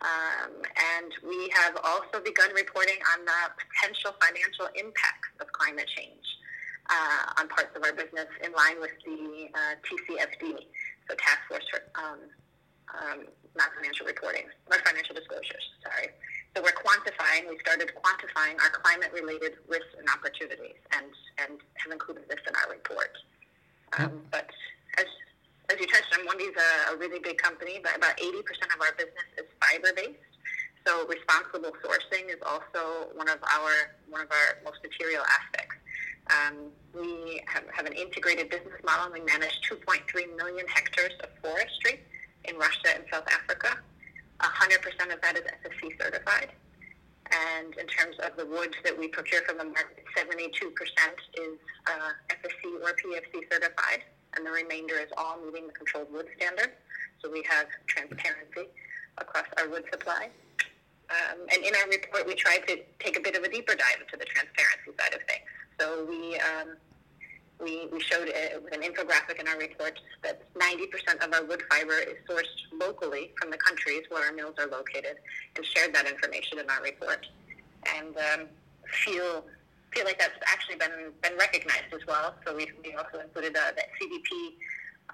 Um, and we have also begun reporting on the potential financial impacts of climate change uh, on parts of our business in line with the uh, TCFD, so Task Force for um, um, not financial reporting, or financial disclosures, sorry. So we're quantifying, we started quantifying our climate-related risks and opportunities and, and have included this in our report. Um, but as you touched on, Mondi's a, a really big company, but about 80% of our business is fiber based. So responsible sourcing is also one of our one of our most material aspects. Um, we have, have an integrated business model. We manage 2.3 million hectares of forestry in Russia and South Africa. 100% of that is FSC certified. And in terms of the wood that we procure from the market, 72% is uh, FSC or PEFC certified, and the remainder is all meeting the controlled wood standard. So we have transparency across our wood supply. Um, and in our report, we tried to take a bit of a deeper dive into the transparency side of things. So we um, we, we showed it with an infographic in our report that 90% of our wood fiber is sourced locally from the countries where our mills are located, and shared that information in our report. And um, feel feel like that's actually been been recognized as well. So we, we also included uh, that CDP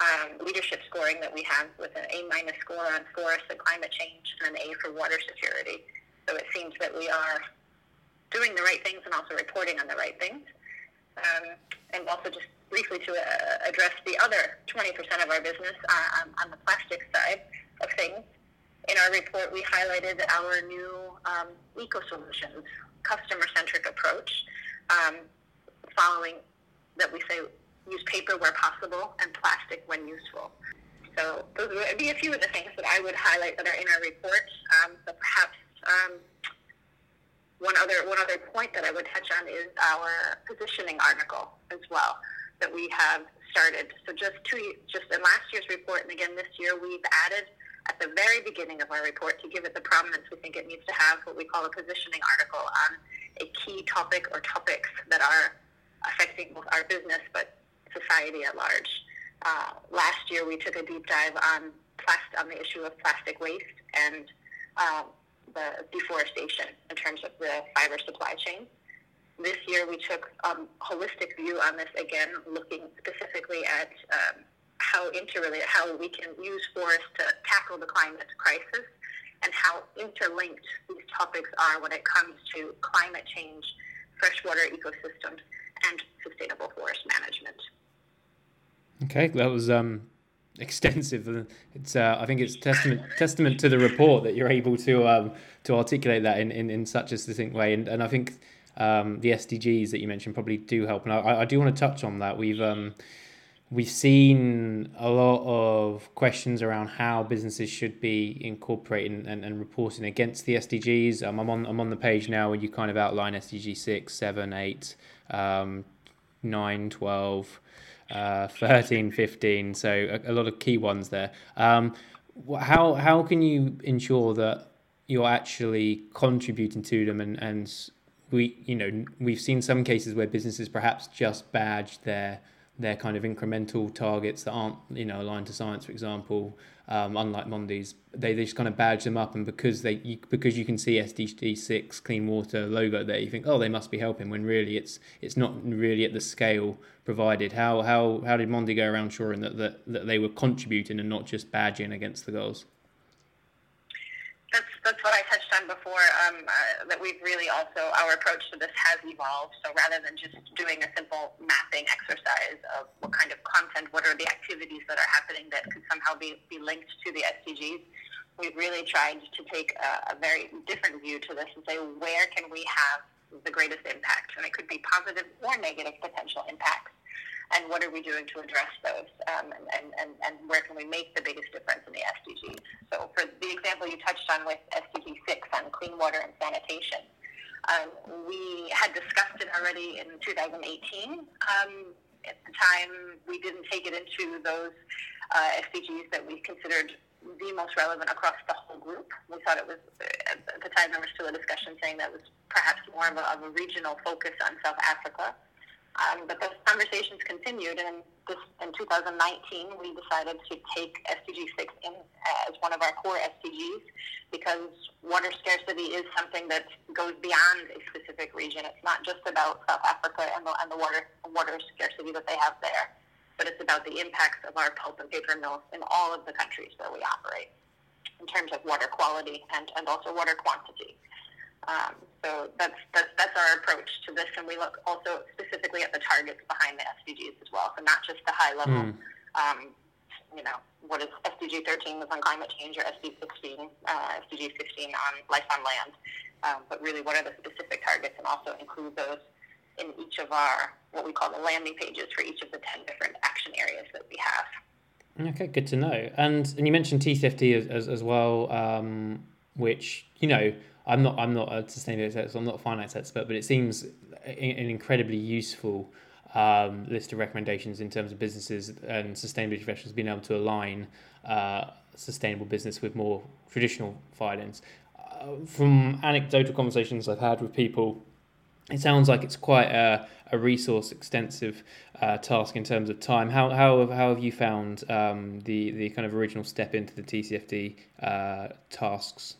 um, leadership scoring that we have with an A minus score on forest and climate change and an A for water security. So it seems that we are doing the right things and also reporting on the right things. Um, and also just briefly to uh, address the other 20% of our business uh, on, on, the plastic side of things. In our report, we highlighted our new um, eco-solutions, customer-centric approach, um, following that we say use paper where possible and plastic when useful. So those would be a few of the things that I would highlight that are in our report. Um, but perhaps um, one other one other point that I would touch on is our positioning article as well that we have started. So just two just in last year's report and again this year we've added at the very beginning of our report to give it the prominence we think it needs to have what we call a positioning article on a key topic or topics that are affecting both our business but society at large. Uh, last year we took a deep dive on plast- on the issue of plastic waste and uh, the deforestation in terms of the fiber supply chain. This year, we took a um, holistic view on this again, looking specifically at um, how interrelated, how we can use forests to tackle the climate crisis, and how interlinked these topics are when it comes to climate change, freshwater ecosystems, and sustainable forest management. Okay, that was um, extensive. It's uh, I think it's testament testament to the report that you're able to um, to articulate that in, in, in such a succinct way. And and I think um, the SDGs that you mentioned probably do help. And I, I do want to touch on that. We've um, we've seen a lot of questions around how businesses should be incorporating and, and reporting against the SDGs. Um, I'm on I'm on the page now where you kind of outline SDG six, seven, eight, um, nine, twelve uh, 13, 15. So a, a, lot of key ones there. Um, how how can you ensure that you're actually contributing to them and and we you know we've seen some cases where businesses perhaps just badge their their kind of incremental targets that aren't you know aligned to science for example um, unlike Mondi's, they, they just kind of badge them up, and because they you, because you can see SDG six clean water logo there, you think oh they must be helping when really it's it's not really at the scale provided. How how how did Mondi go around ensuring that, that that they were contributing and not just badging against the goals? That's what I touched on before. Um, uh, that we've really also our approach to this has evolved. So rather than just doing a simple mapping exercise of what kind of content, what are the activities that are happening that could somehow be, be linked to the SDGs, we've really tried to take a, a very different view to this and say where can we have the greatest impact, and it could be positive or negative potential impacts and what are we doing to address those, um, and, and, and where can we make the biggest difference in the SDGs. So for the example you touched on with SDG 6 on clean water and sanitation, um, we had discussed it already in 2018. Um, at the time, we didn't take it into those uh, SDGs that we considered the most relevant across the whole group. We thought it was, at the time, there was still a discussion saying that was perhaps more of a, of a regional focus on South Africa. Um, but those conversations continued, and this, in 2019, we decided to take SDG 6 in as one of our core SDGs because water scarcity is something that goes beyond a specific region. It's not just about South Africa and the, and the water, water scarcity that they have there, but it's about the impacts of our pulp and paper mills in all of the countries where we operate in terms of water quality and, and also water quantity. Um, so that's, that's, that's our approach to this, and we look also specifically at the targets behind the SDGs as well, so not just the high level mm. um, you know, what is SDG 13 was on climate change or SDG 16, uh, SDG 15 on life on land. Um, but really, what are the specific targets, and also include those in each of our what we call the landing pages for each of the 10 different action areas that we have. Okay, good to know. And and you mentioned TCFD as, as, as well, um, which you know I'm not I'm not a sustainability expert, I'm not a finance expert, but it seems an incredibly useful um, list of recommendations in terms of businesses and sustainability professionals being able to align uh, sustainable business with more traditional finance. Uh, from anecdotal conversations I've had with people, it sounds like it's quite a, a resource extensive uh, task in terms of time. How, how, how have you found um, the, the kind of original step into the TCFD uh, tasks?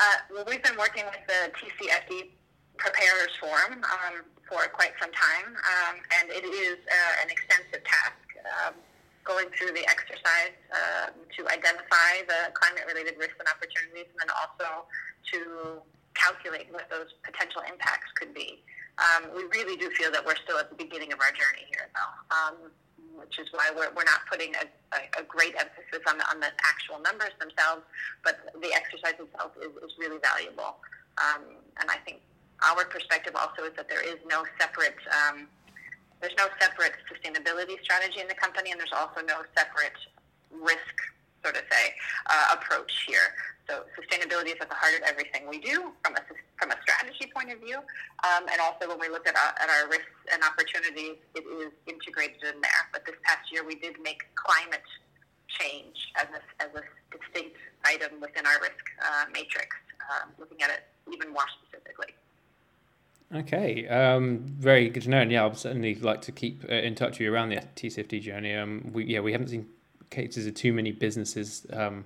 Uh, well, we've been working with the TCFD Preparers Forum um, for quite some time, um, and it is uh, an extensive task. Um, going through the exercise uh, to identify the climate-related risks and opportunities, and then also to calculate what those potential impacts could be. Um, we really do feel that we're still at the beginning of our journey here, though, um, which is why we're, we're not putting a, a, a great emphasis on the, on the actual numbers themselves, but the exercise itself is, is really valuable. Um, and I think our perspective also is that there is no separate um, there's no separate sustainability strategy in the company, and there's also no separate risk, so to say, uh, approach here. So sustainability is at the heart of everything we do from a from a strategy point of view, um, and also when we look at our, at our risks and opportunities, it is integrated in there. But this past year, we did make climate change as a, as a distinct item within our risk uh, matrix, um, looking at it even more specifically. Okay, um, very good to know. And yeah, I'd certainly like to keep uh, in touch with you around the TCFD journey. Um, we yeah, we haven't seen cases of too many businesses um,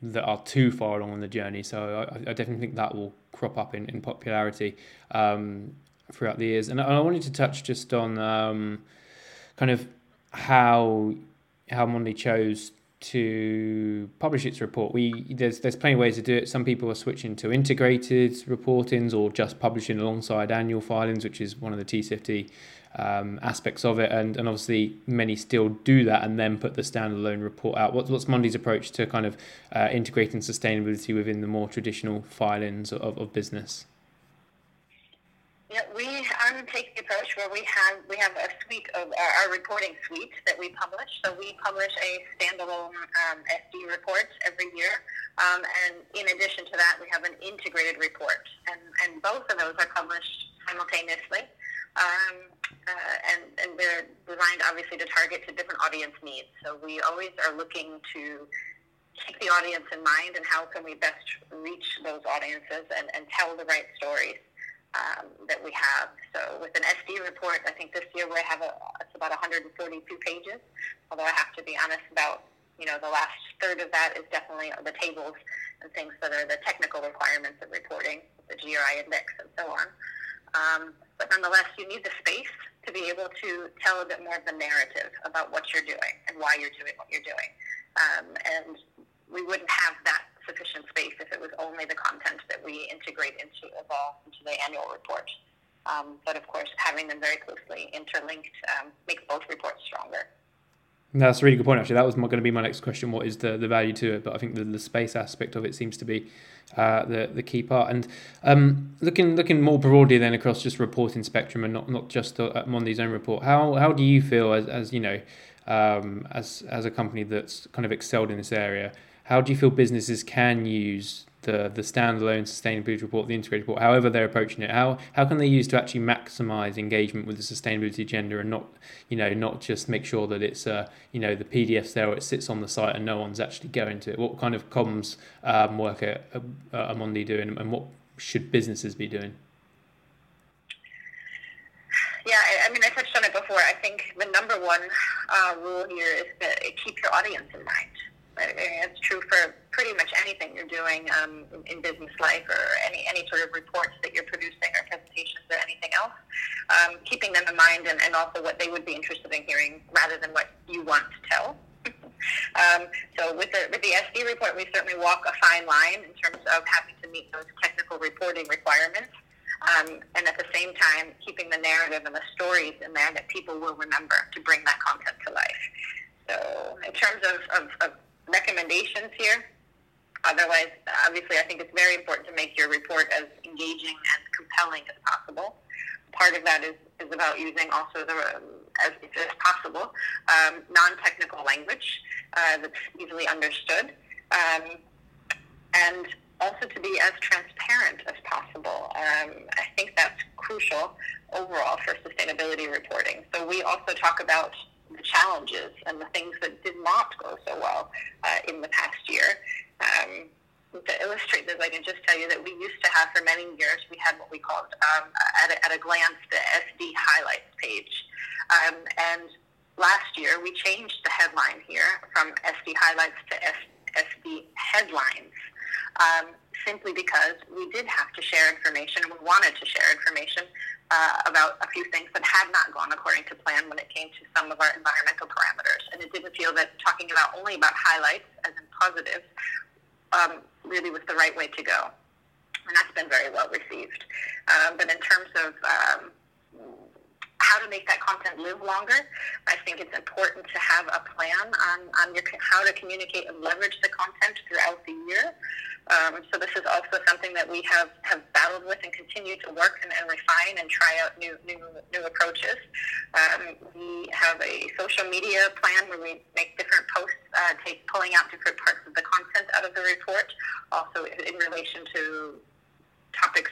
that are too far along on the journey. So I, I definitely think that will crop up in in popularity um, throughout the years. And I wanted to touch just on um, kind of how how Mondi chose to publish its report. We there's there's plenty of ways to do it. Some people are switching to integrated reportings or just publishing alongside annual filings, which is one of the TCFD um, aspects of it. And and obviously many still do that and then put the standalone report out. What's what's Mondi's approach to kind of uh, integrating sustainability within the more traditional filings of, of business? Yeah, we um, take the approach where we have we have a suite of uh, our reporting suite that we publish. So we publish a standalone um, SD report every year, um, and in addition to that, we have an integrated report, and and both of those are published simultaneously. Um, uh, and, and they're designed obviously to target to different audience needs. So we always are looking to keep the audience in mind and how can we best reach those audiences and, and tell the right stories um, that we have. So with an SD report, I think this year we have a, it's about 142 pages. Although I have to be honest about you know the last third of that is definitely the tables and things that are the technical requirements of reporting, the GRI index and so on. Um, but nonetheless, you need the space to be able to tell a bit more of the narrative about what you're doing and why you're doing what you're doing. Um, and we wouldn't have that sufficient space if it was only the content that we integrate into the, into the annual report. Um, but of course, having them very closely interlinked um, makes both reports stronger. That's a really good point. Actually, that was going to be my next question. What is the, the value to it? But I think the, the space aspect of it seems to be uh, the the key part. And um, looking looking more broadly then across just reporting spectrum and not, not just at Mondi's own report. How how do you feel as, as you know um, as as a company that's kind of excelled in this area? How do you feel businesses can use the the standalone sustainability report, the integrated report, however they're approaching it? How how can they use to actually maximise engagement with the sustainability agenda and not you know not just make sure that it's uh, you know the PDFs there or it sits on the site and no one's actually going to it? What kind of comms um, work are, are Mondi doing and what should businesses be doing? Yeah, I mean, I touched on it before. I think the number one uh, rule here is to keep your audience in mind it's true for pretty much anything you're doing um, in, in, business life or any, any sort of reports that you're producing or presentations or anything else. Um, keeping them in mind and, and also what they would be interested in hearing rather than what you want to tell. um, so with the, with the SD report, we certainly walk a fine line in terms of having to meet those technical reporting requirements. Um, and at the same time, keeping the narrative and the stories in there that people will remember to bring that content to life. So, in terms of, of, of recommendations here, otherwise, obviously, I think it's very important to make your report as engaging and compelling as possible. Part of that is, is about using also the as, as possible um, non-technical language uh, that's easily understood, um, and also to be as transparent as possible. Um, I think that's crucial overall for sustainability reporting. So we also talk about the challenges and the things that did not go so well uh, in the past year. Um, to illustrate this, I can just tell you that we used to have for many years, we had what we called um, at, a, at, a, glance the SD highlights page. Um, and last year we changed the headline here from SD highlights to S- SD headlines. Um, simply because we did have to share information and we wanted to share information uh, about a few things that had not gone according to plan when it came to some of our environmental parameters. And it didn't feel that talking about only about highlights as in positives um, really was the right way to go. And that's been very well received. Um, but in terms of um, how to make that content live longer, I think it's important to have a plan on, on your, how to communicate and leverage the content throughout the year. Um, so this is also something that we have, have battled with and continue to work and, and refine and try out new new, new approaches. Um, we have a social media plan where we make different posts, uh, take pulling out different parts of the content out of the report, also in relation to topics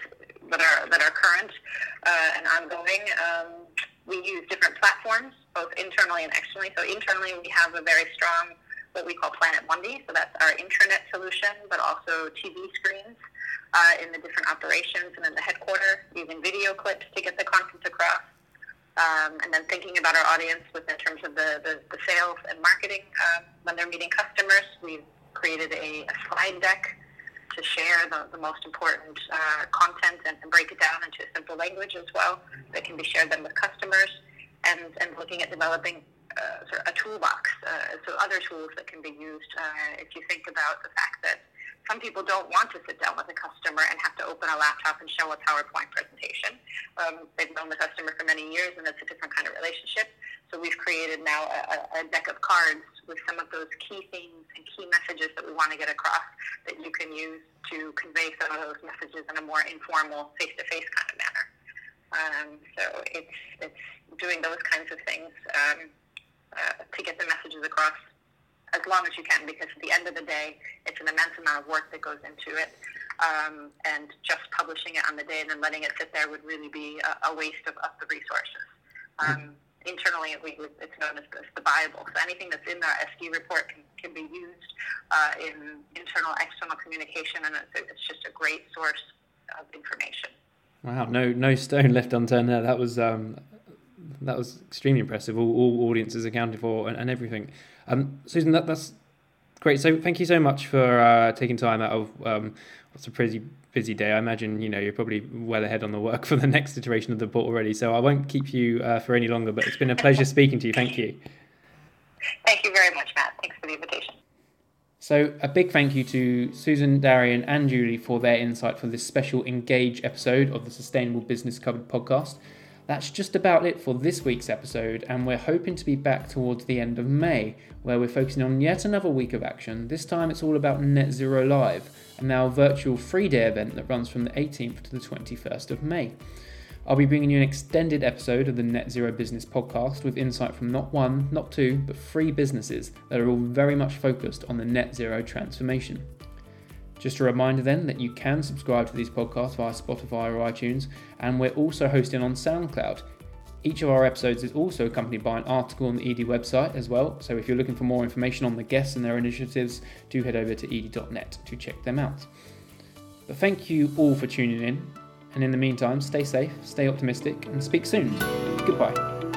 that are that are current uh, and ongoing. Um, we use different platforms, both internally and externally. So internally, we have a very strong what we call Planet Mondi. So that's our intranet solution, but also TV screens uh, in the different operations and in the headquarters, using video clips to get the content across. Um, and then thinking about our audience with in terms of the, the, the sales and marketing um, when they're meeting customers. We've created a, a slide deck to share the, the most important uh, content and, and, break it down into a simple language as well that can be shared then with customers and, and looking at developing uh, sort of a toolbox, uh, so other tools that can be used. Uh, if you think about the fact that some people don't want to sit down with a customer and have to open a laptop and show a PowerPoint presentation. Um, they've known the customer for many years, and it's a different kind of relationship. So we've created now a, a deck of cards with some of those key themes and key messages that we want to get across that you can use to convey some of those messages in a more informal, face-to-face kind of manner. Um, so it's it's doing those kinds of things. Um, uh, to get the messages across as long as you can because at the end of the day, it's an immense amount of work that goes into it. Um, and just publishing it on the day and then letting it sit there would really be a, a waste of, of, the resources. Um, mm-hmm. Internally, we, it's known as the, the, Bible. So anything that's in our SD report can, can be used uh, in internal, external communication, and it's, it's just a great source of information. Wow, no, no stone left unturned there. That was um, that was extremely impressive. All, all audiences accounted for and, and everything. Um, Susan, that, that's great. So thank you so much for uh, taking time out of um, what's a pretty busy day. I imagine you know you're probably well ahead on the work for the next iteration of the report already. So I won't keep you uh, for any longer. But it's been a pleasure speaking to you. Thank you. Thank you very much, Matt. Thanks for the invitation. So, a big thank you to Susan, Darian, and Julie for their insight for this special Engage episode of the Sustainable Business Covered podcast. That's just about it for this week's episode, and we're hoping to be back towards the end of May, where we're focusing on yet another week of action. This time it's all about Net Zero Live, a now virtual three day event that runs from the 18th to the 21st of May. I'll be bringing you an extended episode of the Net Zero Business podcast with insight from not one, not two, but three businesses that are all very much focused on the net zero transformation. Just a reminder then that you can subscribe to these podcasts via Spotify or iTunes, and we're also hosting on SoundCloud. Each of our episodes is also accompanied by an article on the edie website as well, so if you're looking for more information on the guests and their initiatives, do head over to edie.net to check them out. But thank you all for tuning in, and in the meantime, stay safe, stay optimistic, and speak soon. Goodbye.